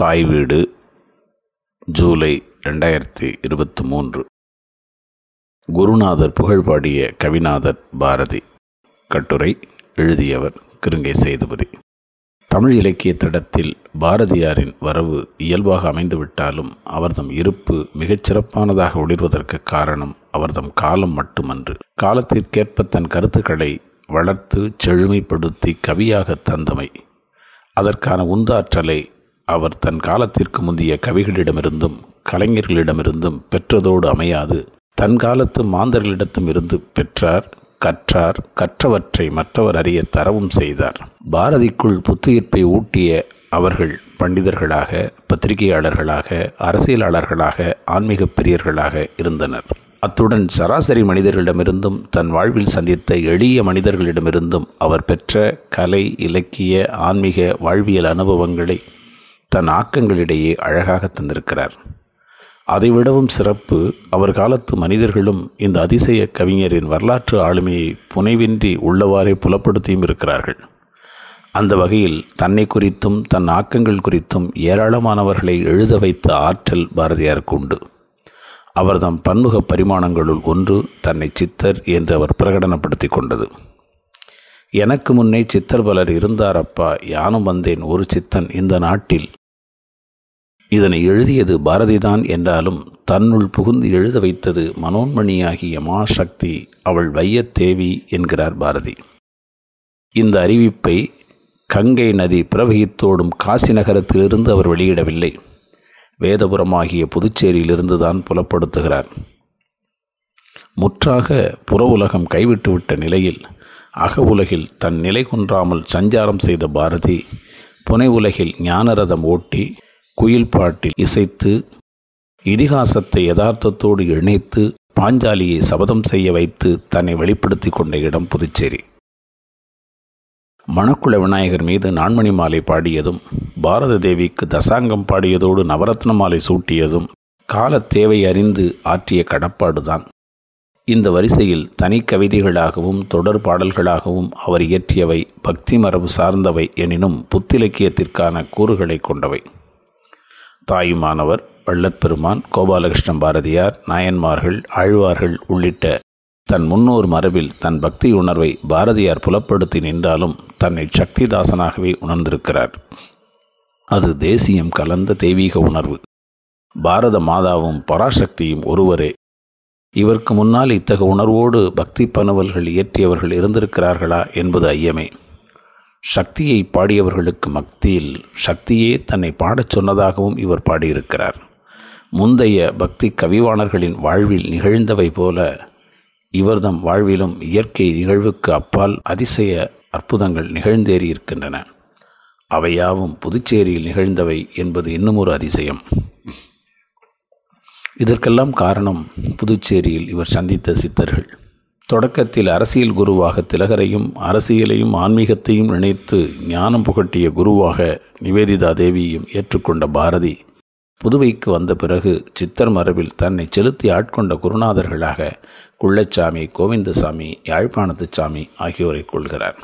தாய் வீடு ஜூலை ரெண்டாயிரத்தி இருபத்தி மூன்று. குருநாதர் புகழ்பாடிய கவிநாதர் பாரதி கட்டுரை எழுதியவர் கிருங்கை சேதுபதி. தமிழ் இலக்கிய தடத்தில் பாரதியாரின் வரவு இயல்பாக அமைந்துவிட்டாலும் அவர்தம் இருப்பு மிகச்சிறப்பானதாக ஒளிர்வதற்கு காரணம் அவர்தம் காலம் மட்டுமன்று. காலத்திற்கேற்ப தன் கருத்துக்களை வளர்த்து செழுமைப்படுத்தி கவியாக தந்தமை. அதற்கான உந்தாற்றலை அவர் தன் காலத்திற்கு முந்தைய கவிகளிடமிருந்தும் கலைஞர்களிடமிருந்தும் பெற்றதோடு அமையாது. தன் காலத்து மாந்தர்களிடத்தும் இருந்து பெற்றார் கற்றார் கற்றவற்றை மற்றவர் அறிய தரவும் செய்தார். பாரதிக்குள் புத்துயிர்ப்பை ஊட்டிய அவர்கள் பண்டிதர்களாக பத்திரிகையாளர்களாக அரசியலாளர்களாக ஆன்மீக பிரியர்களாக இருந்தனர். அத்துடன் சராசரி மனிதர்களிடமிருந்தும் தன் வாழ்வில் சந்தித்த எளிய மனிதர்களிடமிருந்தும் அவர் பெற்ற கலை இலக்கிய ஆன்மீக வாழ்வியல் அனுபவங்களை தன் ஆக்கங்களிடையே அழகாக தந்திருக்கிறார். அதைவிடவும் சிறப்பு அவர் காலத்து மனிதர்களும் இந்த அதிசய கவிஞரின் வரலாற்று ஆளுமையை புனைவின்றி உள்ளவாறே புலப்படுத்தியும் இருக்கிறார்கள். அந்த வகையில் தன்னை குறித்தும் தன் ஆக்கங்கள் குறித்தும் ஏராளமானவர்களை எழுத வைத்த ஆற்றல் பாரதியாருக்கு உண்டு. அவர்தம் பன்முக பரிமாணங்களுள் ஒன்று தன்னை சித்தர் என்று அவர் பிரகடனப்படுத்தி கொண்டது. எனக்கு முன்னே சித்தர் பலர் இருந்தாரப்பா யானும் வந்தேன் ஒரு சித்தன் இந்த நாட்டில். இதனை எழுதியது பாரதிதான் என்றாலும் தன்னுள் புகுந்து எழுத வைத்தது மனோன்மணியாகிய மாசக்தி அவள் வையத்தேவி என்கிறார் பாரதி. இந்த அறிவிப்பை கங்கை நதி பிரவகித்தோடும் காசி நகரத்திலிருந்து அவர் வெளியிடவில்லை. வேதபுரமாகிய புதுச்சேரியிலிருந்து தான் புலப்படுத்துகிறார். முற்றாக புற உலகம் கைவிட்டுவிட்ட நிலையில் அக உலகில் தன் நிலை குன்றாமல் சஞ்சாரம் செய்த பாரதி புனை உலகில் ஞானரதம் ஓட்டி குயில் பாட்டில் இசைத்து இதிகாசத்தை யதார்த்தத்தோடு இணைத்து பாஞ்சாலியை சபதம் செய்ய வைத்து தன்னை வெளிப்படுத்தி கொண்ட இடம் புதுச்சேரி. மணக்குள விநாயகர் மீது நான்மணி மாலை பாடியதும் பாரத தேவிக்கு தசாங்கம் பாடியதோடு நவரத்ன மாலை சூட்டியதும் காலத்தேவை தேவை அறிந்து ஆற்றிய கடப்பாடுதான். இந்த வரிசையில் தனி கவிதைகளாகவும் தொடர் பாடல்களாகவும் அவர் இயற்றியவை பக்தி மரபு சார்ந்தவை எனினும் புத்திலக்கியத்திற்கான கூறுகளை கொண்டவை. தாயுமானவர் வள்ளற்பெருமான் கோபாலகிருஷ்ண பாரதியார் நாயன்மார்கள் ஆழ்வார்கள் உள்ளிட்ட தன் முன்னோர் மரபில் தன் பக்தி உணர்வை பாரதியார் புலப்படுத்தி நின்றாலும் தன்னை சக்திதாசனாகவே உணர்ந்திருக்கிறார். அது தேசியம் கலந்த தெய்வீக உணர்வு. பாரத மாதாவும் பராசக்தியும் ஒருவரே இவருக்கு முன்னால் இத்தகு உணர்வோடு பக்தி பனவல்கள் இயற்றியவர்கள் இருந்திருக்கிறார்களா என்பது ஐயமே. சக்தியை பாடியவர்களுக்கு மக்தியில் சக்தியே தன்னை பாடச் சொன்னதாகவும் இவர் பாடியிருக்கிறார். முந்தைய பக்தி கவிவாணர்களின் வாழ்வில் நிகழ்ந்தவை போல இவர்தம் வாழ்விலும் இயற்கை நிகழ்வுக்கு அப்பால் அதிசய அற்புதங்கள் நிகழ்ந்தேறி இருக்கின்றன அவையாவும் புதுச்சேரியில் நிகழ்ந்தவை என்பது இன்னும் ஒரு அதிசயம். இதற்கெல்லாம் காரணம் புதுச்சேரியில் இவர் சந்தித்த சித்தர்கள். தொடக்கத்தில் அரசியல் குருவாக திலகரையும் அரசியலையும் ஆன்மீகத்தையும் நினைத்து ஞானம் புகட்டிய குருவாக நிவேதிதா தேவியையும் ஏற்றுக்கொண்ட பாரதி புதுவைக்கு வந்த பிறகு சித்தர் மரபில் தன்னை செலுத்தி ஆட்கொண்ட குருநாதர்களாக குள்ளச்சாமி கோவிந்தசாமி யாழ்ப்பாணத்து சாமி ஆகியோரை கொள்கிறார்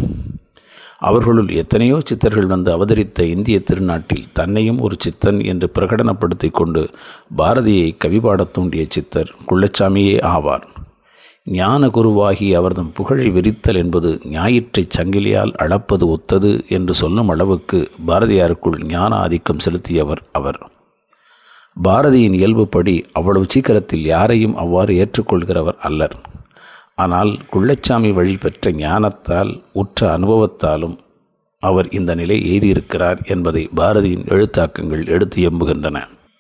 அவர்களுள் எத்தனையோ சித்தர்கள் வந்து அவதரித்த இந்திய திருநாட்டில் தன்னையும் ஒரு சித்தன் என்று பிரகடனப்படுத்தி கொண்டு பாரதியை கவிபாட தூண்டிய சித்தர் குள்ளச்சாமியே ஆவார். ஞான குருவாகி அவர்தம் புகழை விரித்தல் என்பது ஞாயிற்றைச் சங்கிலியால் அளப்பது ஒத்தது என்று சொல்லும் அளவுக்கு பாரதியாருக்குள் ஞான ஆதிக்கம் செலுத்தியவர் அவர். பாரதியின் இயல்புப்படி அவ்வளவு சீக்கிரத்தில் யாரையும் அவ்வாறு ஏற்றுக்கொள்கிறவர் அல்லர். ஆனால் குள்ளச்சாமி வழிபெற்ற ஞானத்தால் உற்ற அனுபவத்தாலும் அவர் இந்த நிலை எய்தியிருக்கிறார் என்பதை பாரதியின் எழுத்தாக்கங்கள் எடுத்து எம்புகின்றன.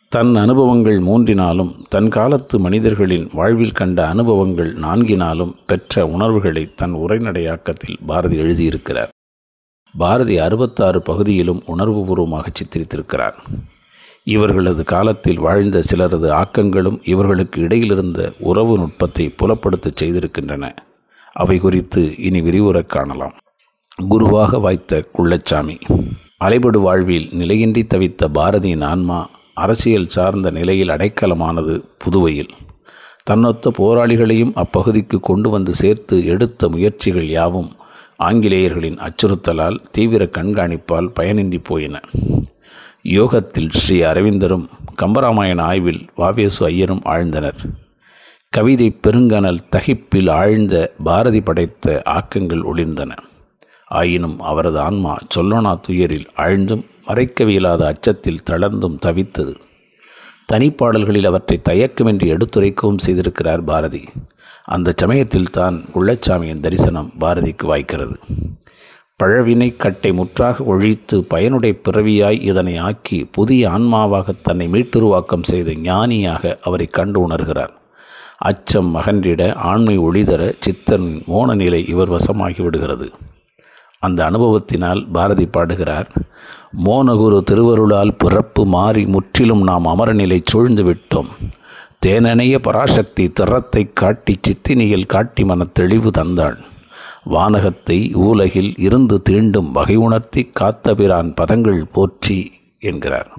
தன் அனுபவங்கள் மூன்றினாலும் தன் காலத்து மனிதர்களின் வாழ்வில் கண்ட அனுபவங்கள் நான்கினாலும் பெற்ற உணர்வுகளை தன் உரைநடையாக்கத்தில் பாரதி எழுதியிருக்கிறார். பாரதி அறுபத்தாறு பகுதியிலும் உணர்வுபூர்வமாக சித்தரித்திருக்கிறார். இவர்களது காலத்தில் வாழ்ந்த சிலரது ஆக்கங்களும் இவர்களுக்கு இடையிலிருந்த உறவு நுட்பத்தை புலப்படுத்தச் செய்திருக்கின்றன. அவை குறித்து இனி விரிவுறக் காணலாம். குருவாக வாய்த்த குள்ளச்சாமி. அலைபடு வாழ்வில் நிலையின்றி தவித்த பாரதியின் ஆன்மா அரசியல் சார்ந்த நிலையில் அடைக்கலமானது புதுவையில். தன்னொத்த போராளிகளையும் அப்பகுதிக்கு கொண்டு வந்து சேர்த்து எடுத்த முயற்சிகள் யாவும் ஆங்கிலேயர்களின் அச்சுறுத்தலால் தீவிர கண்காணிப்பால் பயனின்றி போயின. யோகத்தில் ஸ்ரீ அரவிந்தரும் கம்பராமாயண ஆய்வில் வாவேசு ஐயரும் ஆழ்ந்தனர். கவிதை பெருங்கனல் தகிப்பில் ஆழ்ந்த பாரதி படைத்த ஆக்கங்கள் ஒளிர்ந்தன. ஆயினும் அவரது ஆன்மா சொல்லோனா துயரில் ஆழ்ந்தும் மறைக்கவியலாத அச்சத்தில் தளர்ந்தும் தவித்தது. தனிப்பாடல்களில் அவற்றை தயக்கமின்றி எடுத்துரைக்கவும் செய்திருக்கிறார் பாரதி. அந்த சமயத்தில் தான் உள்ளச்சாமியின் தரிசனம் பாரதிக்கு வாய்க்கிறது. பழவினை கட்டை முற்றாக ஒழித்து பயனுடைய பிறவியாய் இதனை ஆக்கி புதிய ஆன்மாவாக தன்னை மீட்டுருவாக்கம் செய்த ஞானியாக அவரை கண்டு உணர்கிறார். அச்சம் மகன்றிட ஆண்மை ஒளிதர சித்தன் மோன நிலை இவர் வசமாகி விடுகிறது அந்த அனுபவத்தினால் பாரதி பாடுகிறார் மோனகுரு திருவருளால் பிறப்பு மாறி முற்றிலும் நாம் அமரநிலை சூழ்ந்து விட்டோம். தேனனைய பராசக்தி திறத்தை காட்டி சித்தினியில் காட்டி மன தெளிவு தந்தாள். வானகத்தை ஊலகில் இருந்து தீண்டும் வகை உணர்த்தி காத்தபிரான் பதங்கள் போற்றி என்கிறார்.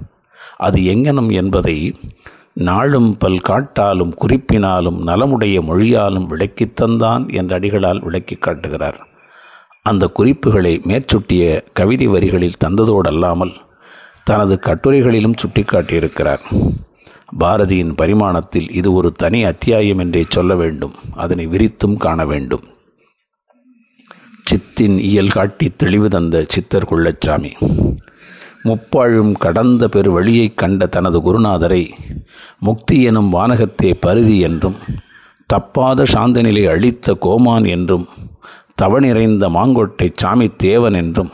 அது எங்கனம் என்பதை நாளும் பல் காட்டாலும் குறிப்பினாலும் நலமுடைய மொழியாலும் விளக்கித் தந்தான் என்ற அடிகளால் விளக்கி காட்டுகிறார். அந்த குறிப்புகளை மேற்சுட்டிய கவிதை வரிகளில் தந்ததோடல்லாமல் தனது கட்டுரைகளிலும் சுட்டிக்காட்டியிருக்கிறார். பாரதியின் பரிமாணத்தில் இது ஒரு தனி அத்தியாயம் என்றே சொல்ல வேண்டும். அதனை விரித்தும் காண வேண்டும். சித்தின் இயல் காட்டி தெளிவு தந்த சித்தர் குள்ளச்சாமி. முப்பாழும் கடந்த பெரு வழியை கண்ட தனது குருநாதரை முக்தி எனும் வானகத்தே பருதி என்றும் தப்பாத சாந்தநிலை அழித்த கோமான் என்றும் தவநிறைந்த மாங்கொட்டை சாமி தேவன் என்றும்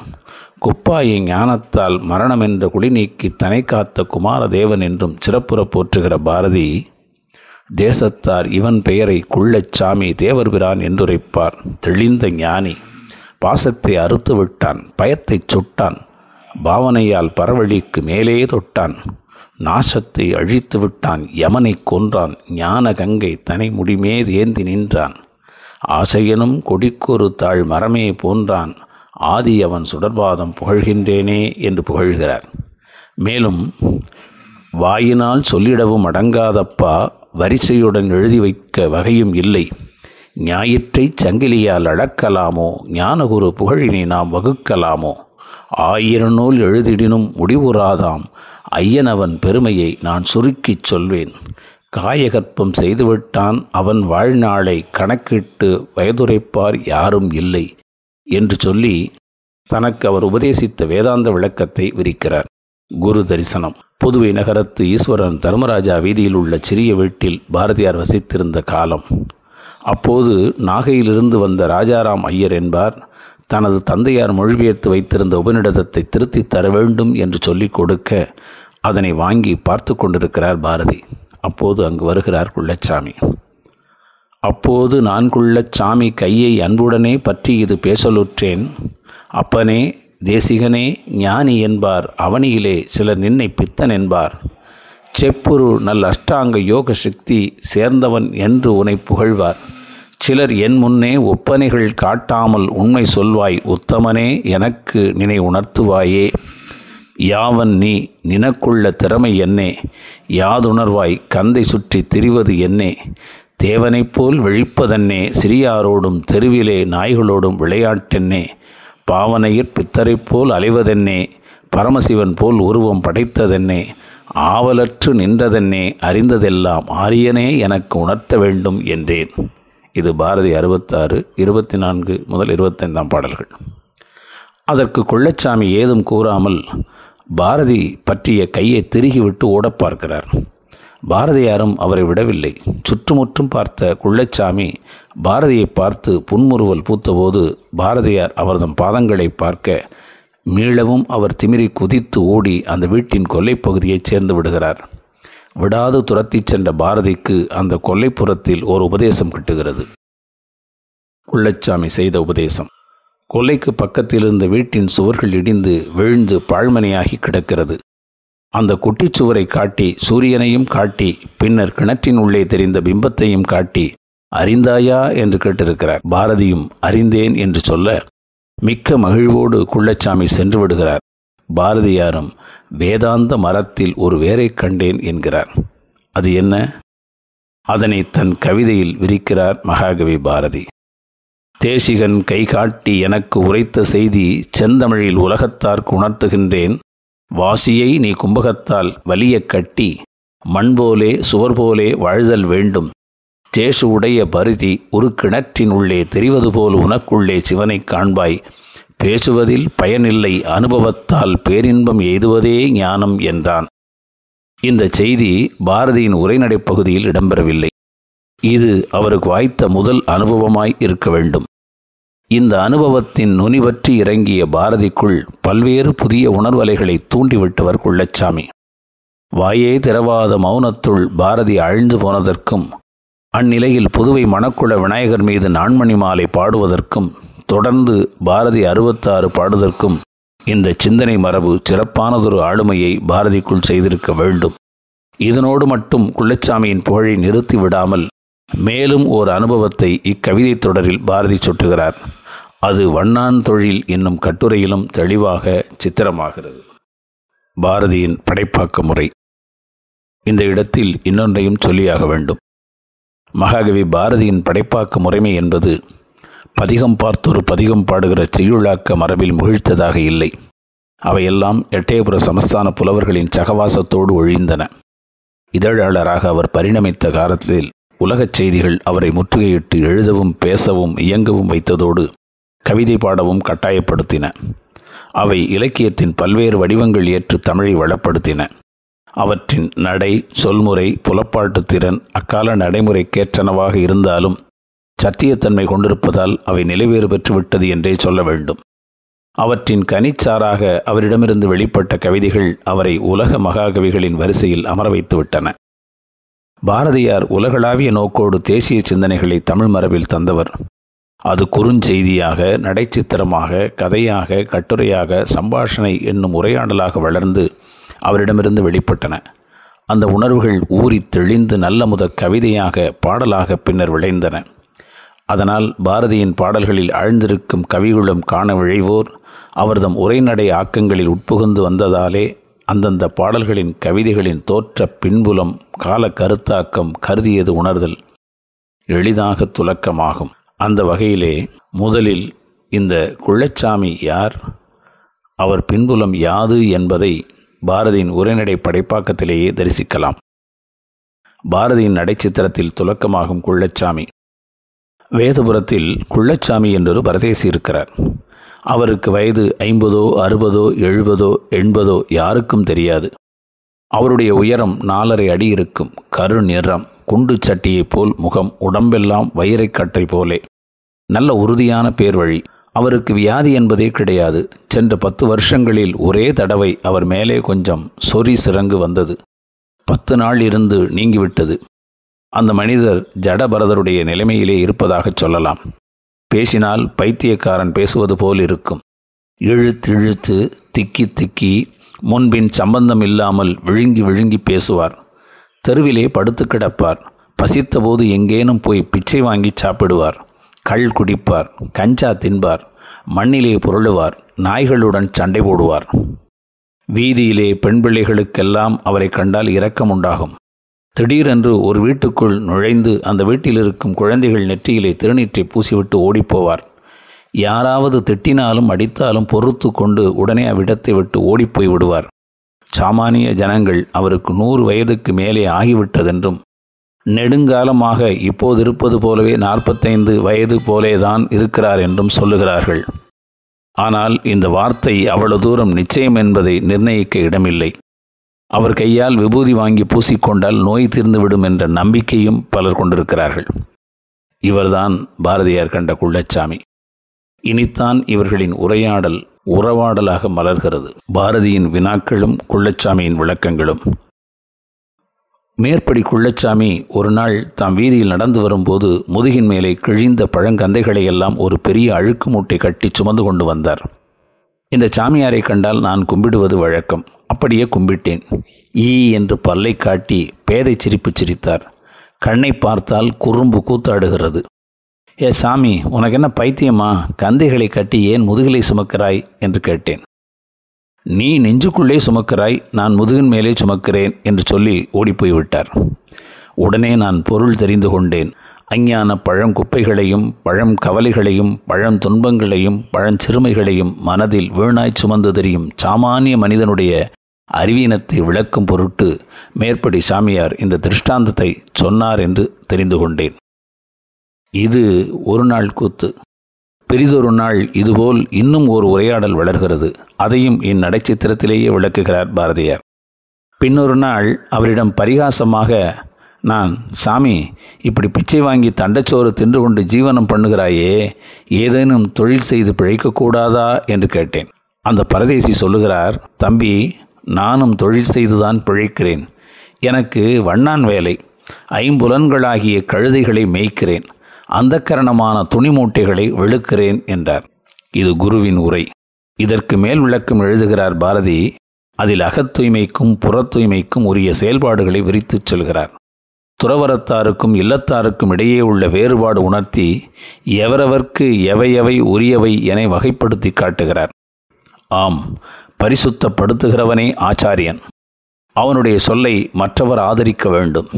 குப்பாயை ஞானத்தால் மரணமென்ற குடி நீக்கி தனை காத்த குமாரதேவன் என்றும் சிறப்புற போற்றுகிற பாரதி தேசத்தார் இவன் பெயரை குள்ளச்சாமி தேவர் பிரான் என்றுரைப்பார் தெளிந்த ஞானி. பாசத்தை அறுத்து விட்டான் பயத்தை சுட்டான் பாவனையால் பரவழிக்கு மேலே தொட்டான் நாசத்தை அழித்து விட்டான் யமனை கொன்றான் ஞான கங்கை தனை முடிமேது ஏந்தி நின்றான். ஆசையனும் கொடிக்கொரு தாழ் மரமே போன்றான் ஆதி அவன் சுடர்பாதம் புகழ்கின்றேனே என்று புகழ்கிறார். மேலும் வாயினால் சொல்லிடவும் அடங்காதப்பா வரிசையுடன் எழுதி வைக்க வகையும் இல்லை. ஞாயிற்றை சங்கிலியால் அழக்கலாமோ ஞானகுரு புகழினை நாம் வகுக்கலாமோ? ஆயிர நூல் எழுதிடினும் முடிவுறாதாம். ஐயனவன் பெருமையை நான் சுருக்கிச் சொல்வேன். காயகற்பம் செய்துவிட்டான் அவன் வாழ்நாளை கணக்கிட்டு வயதுரைப்பார் யாரும் இல்லை என்று சொல்லி தனக்கு அவர் உபதேசித்த வேதாந்த விளக்கத்தை விரிக்கிறார். குரு தரிசனம். புதுவை நகரத்து ஈஸ்வரன் தர்மராஜா வீதியில் உள்ள சிறிய வீட்டில் பாரதியார் வசித்திருந்த காலம். அப்போது நாகையிலிருந்து வந்த ராஜாராம் ஐயர் என்பார் தனது தந்தையார் மொழிபெயர்த்து வைத்திருந்த உபநிடதத்தை திருத்தித் தர வேண்டும் என்று சொல்லிக் கொடுக்க அதனை வாங்கி பார்த்து கொண்டிருக்கிறார் பாரதி. அப்போது அங்கு வருகிறார் குள்ளச்சாமி. அப்போது நான் குள்ளச்சாமி கையை அன்புடனே பற்றி இது பேசலுற்றேன். அப்பனே தேசிகனே ஞானி என்பார். அவனியிலே சிலர் நின்னை பித்தன் என்பார். செப்புரு நல் அஷ்டாங்க யோக சக்தி சேர்ந்தவன் என்று உனை புகழ்வார். சிலர் என் முன்னே ஒப்பனைகள் காட்டாமல் உண்மை சொல்வாய் உத்தமனே எனக்கு நினை உணர்த்துவாயே. யாவன் நீ நினக்குள்ள திறமை என்னே? யாதுணர்வாய் கந்தை சுற்றி திரிவது என்னே? தேவனைப் போல் விழிப்பதென்னே? சிறியாரோடும் தெருவிலே நாய்களோடும் விளையாட்டென்னே? பாவனையிற் பித்தரைப் போல் அலைவதென்னே? பரமசிவன் போல் உருவம் படைத்ததென்னே? ஆவலற்று நின்றதென்னே அறிந்ததெல்லாம் ஆரியனே எனக்கு உணர்த்த வேண்டும் என்றேன். இது பாரதி அறுபத்தாறு இருபத்தி நான்கு முதல் இருபத்தைந்தாம் பாடல்கள். அதற்கு கொள்ளச்சாமி ஏதும் கூறாமல் பாரதி பற்றிய கையை திருகிவிட்டு ஓடப் பார்க்கிறார். பாரதியாரும் அவரை விடவில்லை. சுற்றுமுற்றும் பார்த்த குள்ளச்சாமி பாரதியை பார்த்து புன்முறுவல் பூத்தபோது பாரதியார் அவர்தம் பாதங்களை பார்க்க மீளவும் அவர் திமிரி குதித்து ஓடி அந்த வீட்டின் கொல்லைப்பகுதியைச் சேர்ந்து விடுகிறார். விடாது துரத்திச் சென்ற பாரதிக்கு அந்த கொல்லைப்புறத்தில் ஒரு உபதேசம் கிட்டுகிறது. குள்ளச்சாமி செய்த உபதேசம். கொல்லைக்கு பக்கத்தில் இருந்த வீட்டின் சுவர்கள் இடிந்து விழுந்து பாழ்மனையாகி கிடக்கிறது. அந்த குட்டிச்சுவரை காட்டி சூரியனையும் காட்டி பின்னர் கிணற்றின் உள்ளே தெரிந்த பிம்பத்தையும் காட்டி அறிந்தாயா? என்று கேட்டிருக்கிறார். பாரதியும் அறிந்தேன் என்று சொல்ல மிக்க மகிழ்வோடு குள்ளச்சாமி சென்று விடுகிறார். பாரதியாரும் வேதாந்த மரத்தில் ஒரு வேரை கண்டேன் என்கிறார். அது என்ன? அதனை தன் கவிதையில் விரிக்கிறார் மகாகவி பாரதி. தேசிகன் கை காட்டி எனக்கு உரைத்த செய்தி செந்தமிழில் உலகத்தார்க்கு உணர்த்துகின்றேன் வாசியை நீ கும்பகத்தால் வலிய கட்டி மண் போலே சுவர் போலே வாழ்தல் வேண்டும். தேசு உடைய பருதி ஒரு கிணற்றின் உள்ளே தெரிவது போல் உனக்குள்ளே சிவனைக் காண்பாய். பேசுவதில் பயனில்லை அனுபவத்தால் பேரின்பம் எய்துவதே ஞானம் என்றான். இந்த செய்தி பாரதியின் உரைநடைப் பகுதியில் இடம்பெறவில்லை. இது அவருக்கு வாய்த்த முதல் அனுபவமாய் இருக்க வேண்டும். இந்த அனுபவத்தின் நுனி பற்றி இறங்கிய பாரதிக்குள் பல்வேறு புதிய உணர்வலைகளை தூண்டிவிட்டவர் குள்ளச்சாமி. வாயே திறவாத மௌனத்துள் பாரதி அழிந்து போனதற்கும் அந்நிலையில் புதுவை மணக்குள விநாயகர் மீது நான்மணி மாலை பாடுவதற்கும் தொடர்ந்து பாரதி அறுபத்தாறு பாடுவதற்கும் இந்த சிந்தனை மரபு சிறப்பானதொரு ஆளுமையை பாரதிக்குள் செய்திருக்க வேண்டும். இதனோடு மட்டும் குள்ளச்சாமியின் புகழை நிறுத்தி விடாமல் மேலும் ஓர் அனுபவத்தை இக்கவிதை தொடரில் பாரதி சுட்டுகிறார். அது வண்ணான் தொழில் என்னும் கட்டுரையிலும் தெளிவாக சித்திரமாகிறது. பாரதியின் படைப்பாக்க முறை. இந்த இடத்தில் இன்னொன்றையும் சொல்லியாக வேண்டும். மகாகவி பாரதியின் படைப்பாக்க முறைமை என்பது பதிகம் பார்த்தொரு பதிகம் பாடுகிற செய்யுளாக்க மரபில் முகிழ்த்ததாக இல்லை. அவையெல்லாம் எட்டயபுர சமஸ்தான புலவர்களின் சகவாசத்தோடு ஒழிந்தன. இதழாளராக அவர் பரிணமித்த காலத்தில் உலகச் செய்திகள் அவரை முற்றுகையிட்டு எழுதவும் பேசவும் இயங்கவும் வைத்ததோடு கவிதை பாடவும் கட்டாயப்படுத்தின. அவை இலக்கியத்தின் பல்வேறு வடிவங்கள் ஏற்று தமிழை வளப்படுத்தின. அவற்றின் நடை சொல்முறை புலப்பாட்டு திறன் அக்கால நடைமுறைக்கேற்றனவாக இருந்தாலும் சத்தியத்தன்மை கொண்டிருப்பதால் அவை நிலைவேறு பெற்றுவிட்டது என்றே சொல்ல வேண்டும். அவற்றின் கனிச்சாராக அவரிடமிருந்து வெளிப்பட்ட கவிதைகள் அவரை உலக மகாகவிகளின் வரிசையில் அமர வைத்துவிட்டன. பாரதியார் உலகளாவிய நோக்கோடு தேசிய சிந்தனைகளை தமிழ் மரபில் தந்தவர். அது குறுஞ்செய்தியாக நடைச்சித்திரமாக கதையாக கட்டுரையாக சம்பாஷணை என்னும் உரையாடலாக வளர்ந்து அவரிடமிருந்து வெளிப்பட்டன. அந்த உணர்வுகள் ஊறி தெளிந்து நல்ல முத கவிதையாக பாடலாக பின்னர் விளைந்தன. அதனால் பாரதியின் பாடல்களில் ஆழ்ந்திருக்கும் கவிகளும் காண விழைவோர் அவர்தம் உரைநடை ஆக்கங்களில் உட்புகுந்து வந்ததாலே அந்தந்த பாடல்களின் கவிதைகளின் தோற்ற பின்புலம் கால கருத்தாக்கம் கருதியது உணர்தல். எளிதாக துலக்கமாகும். அந்த வகையிலே முதலில் இந்த குள்ளச்சாமி யார்? அவர் பின்புலம் யாது என்பதை பாரதியின் உரைநடை படைப்பாக்கத்திலேயே தரிசிக்கலாம். பாரதியின் நடைச்சித்திரத்தில் துலக்கமாகும் குள்ளச்சாமி. வேதபுரத்தில் குள்ளச்சாமி என்றொரு பரதேசி இருக்கிறார். அவருக்கு வயது ஐம்பதோ அறுபதோ எழுபதோ எண்பதோ யாருக்கும் தெரியாது. அவருடைய உயரம் நாலரை அடி இருக்கும். கரு நிறம் குண்டு சட்டியைப் போல் முகம் உடம்பெல்லாம் வைரைக்கட்டை போலே. நல்ல உறுதியான பேர் வழி அவருக்கு வியாதி என்பதே கிடையாது. சென்ற பத்து வருஷங்களில் ஒரே தடவை அவர் மேலே கொஞ்சம் சொறி சிறங்கு வந்தது. பத்து நாள் இருந்து நீங்கிவிட்டது. அந்த மனிதர் ஜடபரதருடைய நிலைமையிலே இருப்பதாகச் சொல்லலாம். பேசினால் பைத்தியக்காரன் பேசுவது போல் இருக்கும். இழுத்து இழுத்து திக்கி திக்கி முன்பின் சம்பந்தம் இல்லாமல் விழுங்கி விழுங்கி பேசுவார். தெருவிலே படுத்து கிடப்பார். பசித்தபோது எங்கேனும் போய் பிச்சை வாங்கி சாப்பிடுவார். கள் குடிப்பார் கஞ்சா தின்பார் மண்ணிலே புரளுவார் நாய்களுடன் சண்டை போடுவார். வீதியிலே பெண் பிள்ளைகளுக்கெல்லாம் அவரை கண்டால் இரக்கம் உண்டாகும் திடீரென்று ஒரு வீட்டுக்குள் நுழைந்து அந்த வீட்டில் இருக்கும் குழந்தைகள் நெற்றியிலே திருநீற்றை பூசிவிட்டு ஓடிப்போவார். யாராவது திட்டினாலும் அடித்தாலும் பொறுத்து கொண்டு உடனே அவ்விடத்தை விட்டு ஓடிப்போய் விடுவார் சாமானிய ஜனங்கள் அவருக்கு நூறு வயதுக்கு மேலே ஆகிவிட்டதென்றும் நெடுங்காலமாக இப்போது இருப்பது போலவே நாற்பத்தைந்து வயது போலேதான் இருக்கிறார் என்றும் சொல்லுகிறார்கள். ஆனால் இந்த வார்த்தை அவ்வளவு தூரம் நிச்சயம் என்பதை நிர்ணயிக்க இடமில்லை. அவர் கையால் விபூதி வாங்கி பூசிக்கொண்டால் நோய் தீர்ந்துவிடும் என்ற நம்பிக்கையும் பலர் கொண்டிருக்கிறார்கள். இவர்தான் பாரதியார் கண்ட குள்ளச்சாமி. இனித்தான் இவர்களின் உரையாடல் உறவாடலாக மலர்கிறது. பாரதியின் வினாக்களும் குள்ளச்சாமியின் விளக்கங்களும். மேற்படி குள்ளச்சாமி ஒரு நாள் தாம் வீதியில் நடந்து வரும்போது முதுகின் மேலே கிழிந்த பழங்கந்தைகளை எல்லாம் ஒரு பெரிய அழுக்கு மூட்டை கட்டி சுமந்து கொண்டு வந்தார். இந்த சாமியாரை கண்டால் நான் கும்பிடுவது வழக்கம். அப்படியே கும்பிட்டேன். ஈ என்று பல்லை காட்டி பேதை சிரிப்பு சிரித்தார். கண்ணை பார்த்தால் குறும்பு கூத்தாடுகிறது. ஏ சாமி உனக்கு என்ன பைத்தியமா? கந்தைகளை கட்டி ஏன் முதுகிலை சுமக்கிறாய்? என்று கேட்டேன். நீ நெஞ்சுக்குள்ளே சுமக்கிறாய் நான் முதுகின் மேலே சுமக்கிறேன் என்று சொல்லி ஓடிப்போய் விட்டார் உடனே நான் பொருள் தெரிந்து கொண்டேன். அஞ்ஞான பழங்குப்பைகளையும் பழம் கவலைகளையும் பழம் துன்பங்களையும் பழஞ்சிறுமைகளையும் மனதில் வீணாய் சுமந்து தெரியும் சாமானிய மனிதனுடைய அறிவீனத்தை விளக்கும் பொருட்டு மேற்படி சாமியார் இந்த திருஷ்டாந்தத்தை சொன்னார் என்று தெரிந்து கொண்டேன். இது ஒரு நாள் கூத்து. பெரிதொரு நாள் இதுபோல் இன்னும் ஒரு உரையாடல் வளர்கிறது. அதையும் இந்நடைச்சித்திரத்திலேயே விளக்குகிறார் பாரதியார். பின்னொரு நாள் அவரிடம் பரிகாசமாக நான் சாமி இப்படி பிச்சை வாங்கி தண்டச்சோறு தின்று கொண்டு ஜீவனம் பண்ணுகிறாயே ஏதேனும் தொழில் செய்து பிழைக்கக்கூடாதா? என்று கேட்டேன். அந்த பரதேசி சொல்லுகிறார் தம்பி நானும் தொழில் செய்துதான் பிழைக்கிறேன். எனக்கு வண்ணான் வேலை ஐம்புலன்களாகிய கழுதைகளை மேய்க்கிறேன். அந்த கரணமான துணி மூட்டைகளை வெளுக்கிறேன் என்றார். இது குருவின் உரை. இதற்கு மேல் விளக்கம் எழுதுகிறார் பாரதி அதில் அகத்தூய்மைக்கும் புறத்தூய்மைக்கும் உரிய செயல்பாடுகளை விரித்துச் சொல்கிறார். துறவரத்தாருக்கும் இல்லத்தாருக்கும் இடையே உள்ள வேறுபாடு உணர்த்தி எவரவர்க்கு எவையவை உரியவை என வகைப்படுத்தி காட்டுகிறார். ஆம் பரிசுத்தப்படுத்துகிறவனே ஆச்சாரியன். அவனுடைய சொல்லை மற்றவர் ஆதரிக்க வேண்டும்.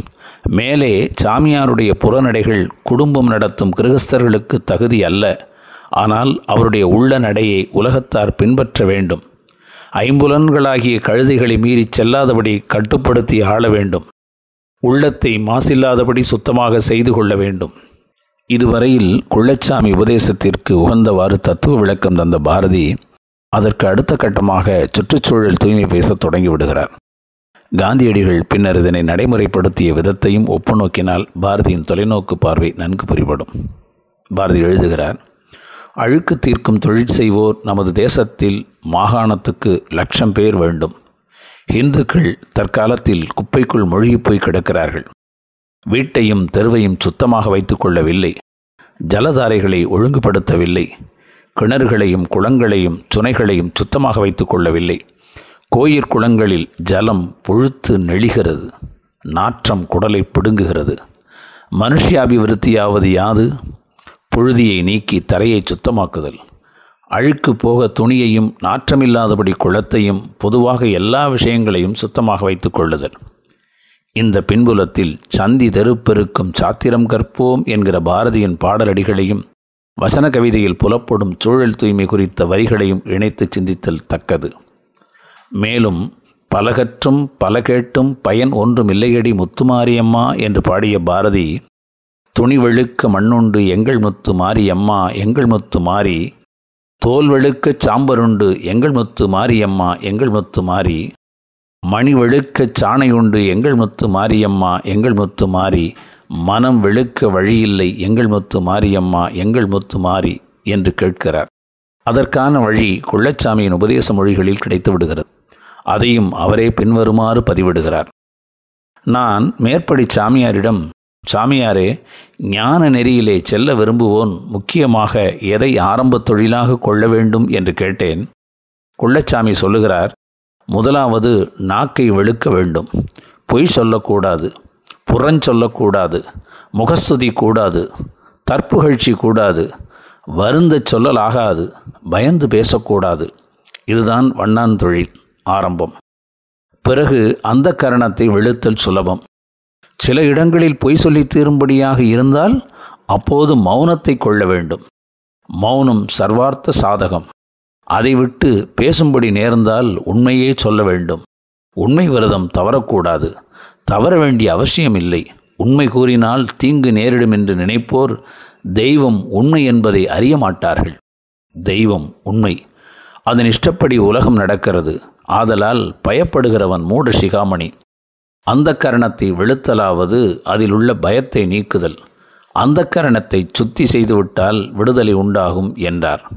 மேலே சாமியாருடைய புறநடைகள் குடும்பம் நடத்தும் கிரகஸ்தர்களுக்கு தகுதி அல்ல. ஆனால் அவருடைய உள்ள நடையை உலகத்தார் பின்பற்ற வேண்டும். ஐம்புலன்களாகிய கழுதைகளை மீறி செல்லாதபடி கட்டுப்படுத்தி ஆள வேண்டும். உள்ளத்தை மாசில்லாதபடி சுத்தமாக செய்து கொள்ள வேண்டும். இதுவரையில் குள்ளச்சாமி உபதேசத்திற்கு உகந்தவாறு தத்துவ விளக்கம் தந்த பாரதி அதற்கு அடுத்த கட்டமாக சுற்றுச்சூழல் தூய்மை பேசத் தொடங்கிவிடுகிறார் காந்தியடிகள் பின்னர் இதனை நடைமுறைப்படுத்திய விதத்தையும் ஒப்பு நோக்கினால் பாரதியின் தொலைநோக்கு பார்வை நன்கு புரிபடும். பாரதி எழுதுகிறார் அழுக்கு தீர்க்கும் தொழில் செய்வோர் நமது தேசத்தில் மாகாணத்துக்கு லட்சம் பேர் வேண்டும். இந்துக்கள் தற்காலத்தில் குப்பைக்குள் மூழ்கிப் போய் கிடக்கிறார்கள். வீட்டையும் தெருவையும் சுத்தமாக வைத்துக்கொள்ளவில்லை ஜலதாரைகளை ஒழுங்குபடுத்தவில்லை. கிணறுகளையும் குளங்களையும் சுனைகளையும் சுத்தமாக வைத்துக்கொள்ளவில்லை கோயிற் குளங்களில் ஜலம் புழுத்து நெளிகிறது நாற்றம் குடலை பிடுங்குகிறது. மனுஷ்யாபிவிருத்தியாவது யாது? புழுதியை நீக்கி தரையை சுத்தமாக்குதல். அழுக்கு போக துணியையும் நாற்றமில்லாதபடி குளத்தையும் பொதுவாக எல்லா விஷயங்களையும் சுத்தமாக வைத்துக் கொள்ளுதல். இந்த பின்புலத்தில் சந்தி தெருப்பெருக்கும் சாத்திரம் கற்போம் என்கிற பாரதியின் பாடலடிகளையும் வசன கவிதையில் புலப்படும் சூழல் தூய்மை குறித்த வரிகளையும் இணைத்து சிந்தித்தல் தக்கது. மேலும் பலகற்றும் பல கேட்டும் பயன் ஒன்றும் இல்லையடி முத்துமாரியம்மா என்று பாடிய பாரதி துணிவெழுக்க மண்ணுண்டு எங்கள் முத்து மாரியம்மா எங்கள் முத்து மாறி தோல் சாம்பருண்டு எங்கள் முத்து மாரியம்மா எங்கள் முத்து மாறி மணி வெளுக்கச் சாணையுண்டு எங்கள் முத்து மாரியம்மா எங்கள் முத்து மாறி மனம் வெளுக்க வழியில்லை எங்கள் முத்து மாரியம்மா எங்கள் முத்து மாறி என்று கேட்கிறார். அதற்கான வழி குள்ளச்சாமியின் உபதேச மொழிகளில் கிடைத்து விடுகிறது அதையும் அவரே பின்வருமாறு பதிவிடுகிறார். நான் மேற்படி சாமியாரிடம் சாமியாரே ஞான நெறியிலே செல்ல விரும்புவோன் முக்கியமாக எதை ஆரம்பத் தொழிலாக கொள்ள வேண்டும்? என்று கேட்டேன். குள்ளச்சாமி சொல்லுகிறார் முதலாவது நாக்கை வெளுக்க வேண்டும். பொய் சொல்லக்கூடாது புறஞ்சொல்லக்கூடாது முகஸ்துதி கூடாது தற்புகழ்ச்சி கூடாது வருந்த சொல்லலாகாது பயந்து பேசக்கூடாது. இதுதான் வண்ணான் தொழில். ஆரம்பம். பிறகு அந்த கரணத்தை வெளுத்தல் சுலபம். சில இடங்களில் பொய் சொல்லி தீரும்படியாக இருந்தால் அப்போது மௌனத்தை கொள்ள வேண்டும். மௌனம் சர்வார்த்த சாதகம். அதை விட்டு பேசும்படி நேர்ந்தால் உண்மையே சொல்ல வேண்டும். உண்மை விரதம் தவறக்கூடாது. தவற வேண்டிய அவசியம் இல்லை உண்மை கூறினால் தீங்கு நேரிடும் என்று நினைப்போர் தெய்வம் உண்மை என்பதை அறிய மாட்டார்கள். தெய்வம் உண்மை. அதன் இஷ்டப்படி உலகம் நடக்கிறது. ஆதலால் பயப்படுகிறவன் மூட சிகாமணி. அந்த கரணத்தை வெளுத்தலாவது அதிலுள்ள பயத்தை நீக்குதல். அந்த கரணத்தை சுத்தி செய்துவிட்டால் விடுதலை உண்டாகும் என்றார்.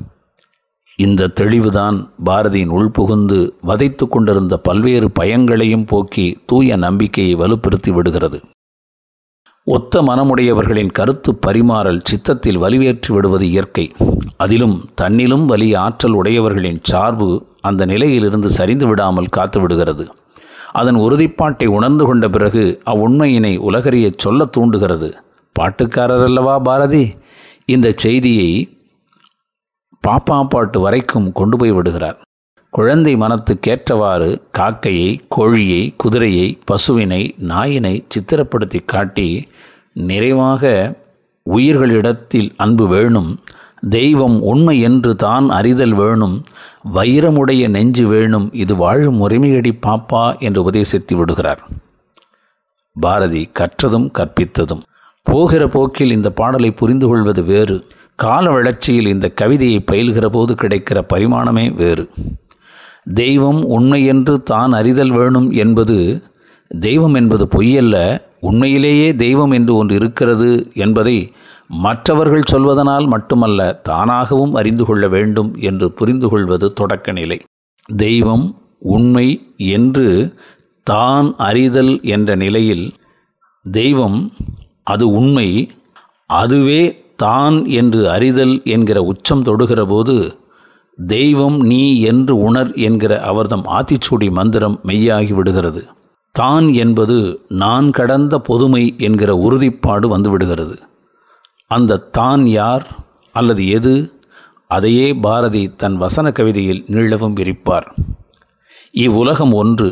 இந்த தெளிவுதான் பாரதியின் உள்புகுந்து வதைத்து கொண்டிருந்த பல்வேறு பயங்களையும் போக்கி தூய நம்பிக்கையை வலுப்படுத்தி விடுகிறது. ஒத்த மனமுடையவர்களின் கருத்து பரிமாறல் சித்தத்தில் வலிவேற்றி விடுவது இயற்கை. அதிலும் தன்னிலும் வலி ஆற்றல் உடையவர்களின் சார்பு அந்த நிலையிலிருந்து சரிந்து விடாமல் காத்து விடுகிறது. அதன் உறுதிப்பாட்டை உணர்ந்து கொண்ட பிறகு அவ்வுண்மையினை உலகறிய சொல்ல தூண்டுகிறது. பாட்டுக்காரர் அல்லவா பாரதி? இந்த செய்தியை பாப்பா பாட்டு வரைக்கும் கொண்டு போய் விடுகிறார். குழந்தை மனத்துக்கேற்றவாறு காக்கையை கோழியை குதிரையை பசுவினை நாயினை சித்திரப்படுத்தி காட்டி நிறைவாக உயிர்களிடத்தில் அன்பு வேணும் தெய்வம் உண்மை என்று தான் அறிதல் வேணும் வைரமுடைய நெஞ்சு வேணும் இது வாழும் உரிமையடி பாப்பா என்று உபதேசித்து விடுகிறார். பாரதி கற்றதும் கற்பித்ததும். போகிற போக்கில் இந்த பாடலை புரிந்து கொள்வது வேறு. கால வளர்ச்சியில் இந்த கவிதையை பயில்கிற போது கிடைக்கிற பரிமாணமே வேறு. தெய்வம் உண்மை என்று தான் அறிதல் வேணும் என்பது தெய்வம் என்பது பொய்யல்ல. உண்மையிலேயே தெய்வம் என்று ஒன்று இருக்கிறது என்பதை மற்றவர்கள் சொல்வதனால் மட்டுமல்ல தானாகவும் அறிந்து கொள்ள வேண்டும் என்று புரிந்து கொள்வது தொடக்க நிலை. தெய்வம் உண்மை என்று தான் அறிதல் என்ற நிலையில் தெய்வம் அது உண்மை அதுவே தான் என்று அறிதல் என்கிற உச்சம் தொடுகிற போது தெய்வம் நீ என்று உணர் என்கிற அவர்தம் ஆத்திச்சூடி மந்திரம் மெய்யாகி விடுகிறது. தான் என்பது நான் கடந்த பொதுமை என்கிற உறுதிப்பாடு வந்துவிடுகிறது அந்த தான் யார் அல்லது எது? அதையே பாரதி தன் வசன கவிதையில் நீளவும் விரிப்பார். இவ்வுலகம் ஒன்று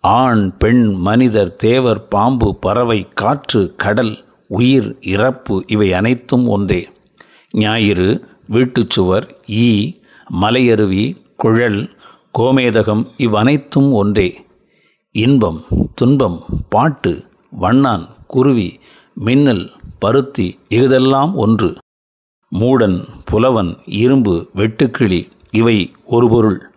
ஆண் பெண் மனிதர் தேவர் பாம்பு பறவை காற்று கடல் உயிர் இறப்பு இவை அனைத்தும் ஒன்றே. ஞாயிறு வீட்டுச்சுவர் ஈ மலையருவி குழல் கோமேதகம் இவ்வனைத்தும் ஒன்றே. இன்பம் துன்பம் பாட்டு வண்ணான் குருவி மின்னல் பருத்தி இஃதெல்லாம் ஒன்று. மூடன் புலவன் இரும்பு வெட்டுக்கிளி இவை ஒரு பொருள்.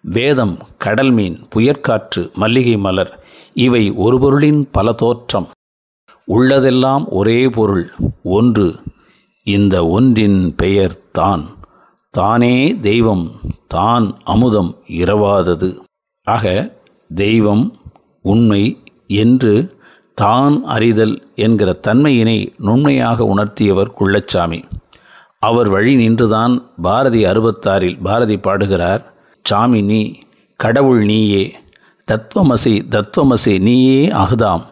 வேதம் கடல் மீன் புயற்காற்று மல்லிகை மலர் இவை ஒரு பொருளின் பல தோற்றம். உள்ளதெல்லாம் ஒரே பொருள் ஒன்று. இந்த ஒன்றின் பெயர் தான். தானே தெய்வம் தான் அமுதம் இரவாதது. ஆக தெய்வம் உண்மை என்று தான் அறிதல் என்கிற தன்மையினை நுண்மையாக உணர்த்தியவர் குள்ளச்சாமி. அவர் வழி நின்றுதான் பாரதி அறுபத்தாறில் பாரதி பாடுகிறார் சாமி நீ கடவுள் நீயே தத்துவமசி தத்துவமசி நீயே அகுதாம்.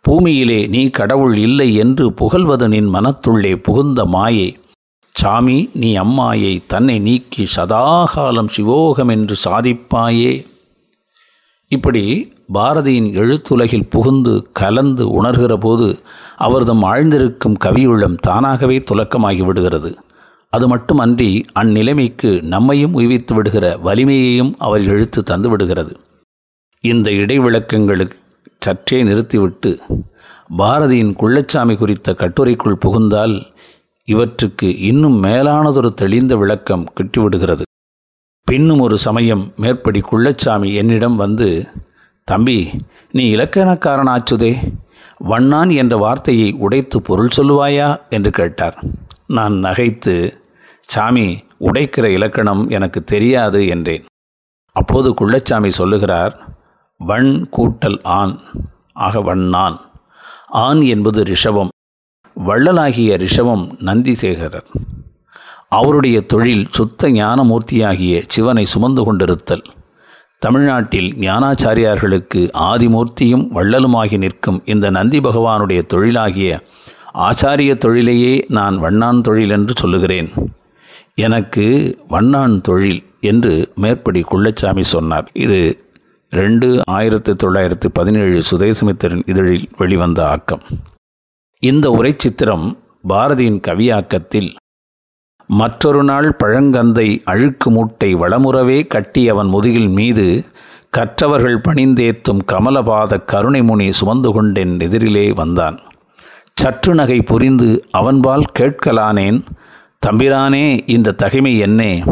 பூமியிலே நீ கடவுள் இல்லை என்று புகழ்வது நின் மனத்துள்ளே புகுந்த மாயை. சாமி நீ அம்மாயை தன்னை நீக்கி சதாகாலம் சிவோகம் என்று சாதிப்பாயே. இப்படி பாரதியின் எழுத்துலகில் புகுந்து கலந்து உணர்கிற போது அவர்தம் ஆழ்ந்திருக்கும் கவியுள்ளம் தானாகவே துலக்கமாகி விடுகிறது. அது மட்டுமன்றி அந்நிலைமைக்கு நம்மையும் உய்வித்து விடுகிற வலிமையையும் அவர் எழுத்து தந்து விடுகிறது. இந்த இடைவிளக்கங்களுக்கு சற்றே நிறுத்திவிட்டு பாரதியின் குள்ளச்சாமி குறித்த கட்டுரைக்குள் புகுந்தால் இவற்றுக்கு இன்னும் மேலானதொரு தெளிந்த விளக்கம் கிட்டிவிடுகிறது. பின்னும் ஒரு சமயம் மேற்படி குள்ளச்சாமி என்னிடம் வந்து தம்பி நீ இலக்கணக்காரனாச்சுதே. வண்ணான் என்ற வார்த்தையை உடைத்து பொருள் சொல்லுவாயா? என்று கேட்டார். நான் நகைத்து சாமி உடைக்கிற இலக்கணம் எனக்கு தெரியாது என்றேன். அப்போது குள்ளச்சாமி சொல்லுகிறார் வண் கூட்டல் ஆண். ஆக வண்ணான். ஆண் என்பது ரிஷபம். வள்ளலாகிய ரிஷவம் நந்திசேகரர். அவருடைய தொழில் சுத்த ஞானமூர்த்தியாகிய சிவனை சுமந்து கொண்டிருத்தல். தமிழ்நாட்டில் ஞானாச்சாரியார்களுக்கு ஆதிமூர்த்தியும் வள்ளலுமாகி நிற்கும் இந்த நந்தி பகவானுடைய தொழிலாகிய ஆச்சாரிய தொழிலையே நான் வண்ணான் தொழில் என்று சொல்லுகிறேன். எனக்கு வண்ணான் தொழில் என்று மேற்படி குள்ளச்சாமி சொன்னார். இது ரெண்டு ஆயிரத்தி தொள்ளாயிரத்தி பதினேழு சுதேசமித்திரன் இதழில் வெளிவந்த ஆக்கம். இந்த உரைச்சித்திரம் பாரதியின் கவியாக்கத்தில் மற்றொரு நாள் பழங்கந்தை அழுக்கு மூட்டை வளமுறவே கட்டி அவன் முதுகில் மீது கற்றவர்கள் பணிந்தேத்தும் கமலபாத கருணைமுனி சுமந்து கொண்டென் எதிரிலே வந்தான். சற்று நகை புரிந்து அவன்பால் கேட்கலானேன் தம்பிரானே இந்த தகைமை என்னே?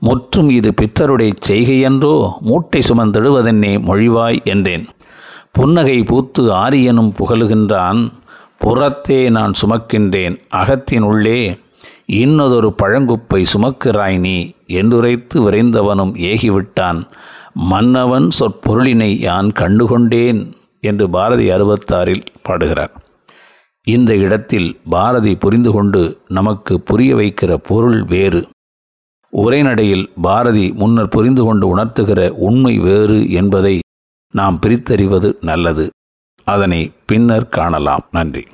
முற்றும் இது பித்தருடைய செய்கையன்றோ? மூட்டை சுமந்திடுவதென்னே மொழிவாய் என்றேன். புன்னகை பூத்து ஆரியனும் புகழுகின்றான் புறத்தே நான் சுமக்கின்றேன் அகத்தின் உள்ளே இன்னதொரு பழங்குப்பை சுமக்கிறாய் நீ என்றுரைத்து விரைந்தவனும் ஏகிவிட்டான். மன்னவன் சொற்பொருளினை யான் கண்டுகொண்டேன் என்று பாரதி அறுபத்தாறில் பாடுகிறார். இந்த இடத்தில் பாரதி புரிந்து கொண்டு நமக்கு புரிய வைக்கிற பொருள் வேறு. உரைநடையில் பாரதி முன்னர் புரிந்து கொண்டு உணர்த்துகிற உண்மை வேறு என்பதை நாம் பிரித்தறிவது நல்லது. அதனை பின்னர் காணலாம். நன்றி.